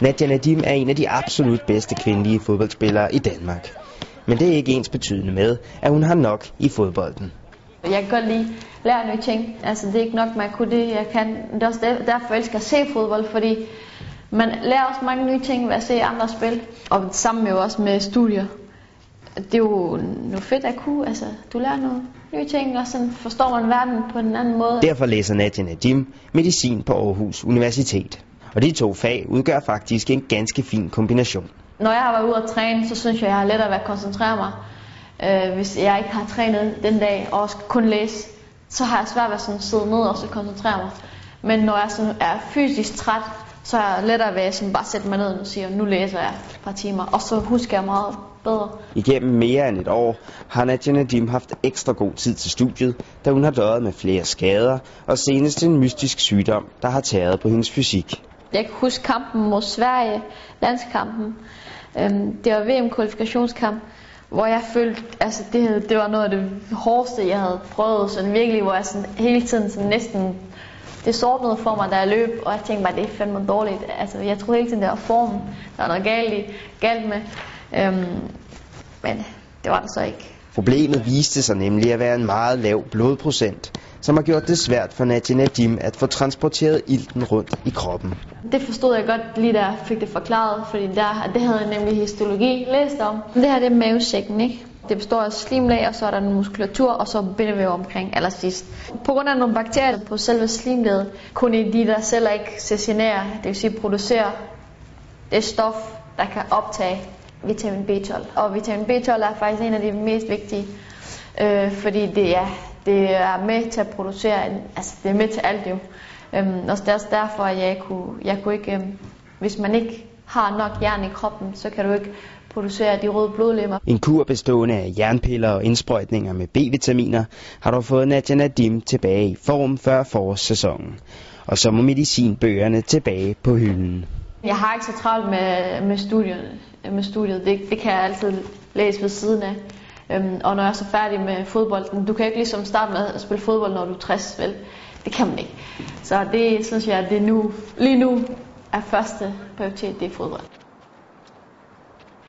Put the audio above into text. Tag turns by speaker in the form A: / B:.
A: Nadia Nadim er en af de absolut bedste kvindelige fodboldspillere i Danmark. Men det er ikke ens betydende med, at hun har nok i fodbolden.
B: Jeg kan godt lide at lære nye ting. Altså det er ikke nok, man kunne det, jeg kan. Det er også derfor, jeg elsker at se fodbold, fordi man lærer også mange nye ting ved at se andre spil. Og det samme jo også med studier. Det er jo noget fedt at kunne. Altså, du lærer nogle nye ting, og så forstår man verden på en anden måde.
A: Derfor læser Nadia Nadim medicin på Aarhus Universitet. Og de to fag udgør faktisk en ganske fin kombination.
B: Når jeg har været ude at træne, så synes jeg, jeg har lettere ved at koncentrere mig. Øh, hvis jeg ikke har trænet den dag og også kun læse, så har jeg svært ved at sidde ned og så koncentrere mig. Men når jeg sådan er fysisk træt, så er jeg lettere ved at sådan bare sætte mig ned og sige, nu læser jeg et par timer, og så husker jeg meget bedre.
A: Igennem mere end et år har Nadia Nadim haft ekstra god tid til studiet, da hun har døjet med flere skader og senest en mystisk sygdom, der har taget på hendes fysik.
B: Jeg kan huske kampen mod Sverige, landskampen. Øhm, det var VM-kvalifikationskamp, hvor jeg følte, altså det, det var noget af det hårdeste, jeg havde prøvet, sådan virkelig, hvor jeg sådan hele tiden sådan næsten, det sortnede for mig, da jeg løb, og jeg tænkte bare, det er fandme dårligt. Altså, jeg troede hele tiden, det var formen, der var noget galt, i, galt med. Øhm, men det var det så ikke.
A: Problemet viste sig nemlig at være en meget lav blodprocent, som har gjort det svært for Nadia Nadim at få transporteret ilten rundt i kroppen.
B: Det forstod jeg godt lige da jeg fik det forklaret, fordi der, det havde jeg nemlig histologi læst om. Det her det er mavesækken, ikke? Det består af slimlag, og så er der en muskulatur, og så bindevæv omkring allersidst. På grund af nogle bakterier på selve slimlaget, kunne de der celler ikke sectionere, det vil sige producere det stof, der kan optage vitamin B12. Og vitamin B12 er faktisk en af de mest vigtige, øh, fordi det er, det er med til at producere, altså det er med til alt jo. Øhm, og det er også derfor, at jeg kunne, jeg kunne ikke, øhm, hvis man ikke har nok jern i kroppen, så kan du ikke producere de røde blodlemmer.
A: En kur bestående af jernpiller og indsprøjtninger med B-vitaminer har du fået Nadia Nadim tilbage i form før forårssæsonen. Og så må medicinbøgerne tilbage på hylden.
B: Jeg har ikke så travlt med, med, studiet. med studiet. Det, det kan jeg altid læse ved siden af. Øhm, og når jeg er så færdig med fodbolden, du kan ikke ligesom starte med at spille fodbold, når du er 60, vel? Det kan man ikke. Så det synes jeg, at det nu, lige nu er første prioritet, det er fodbold.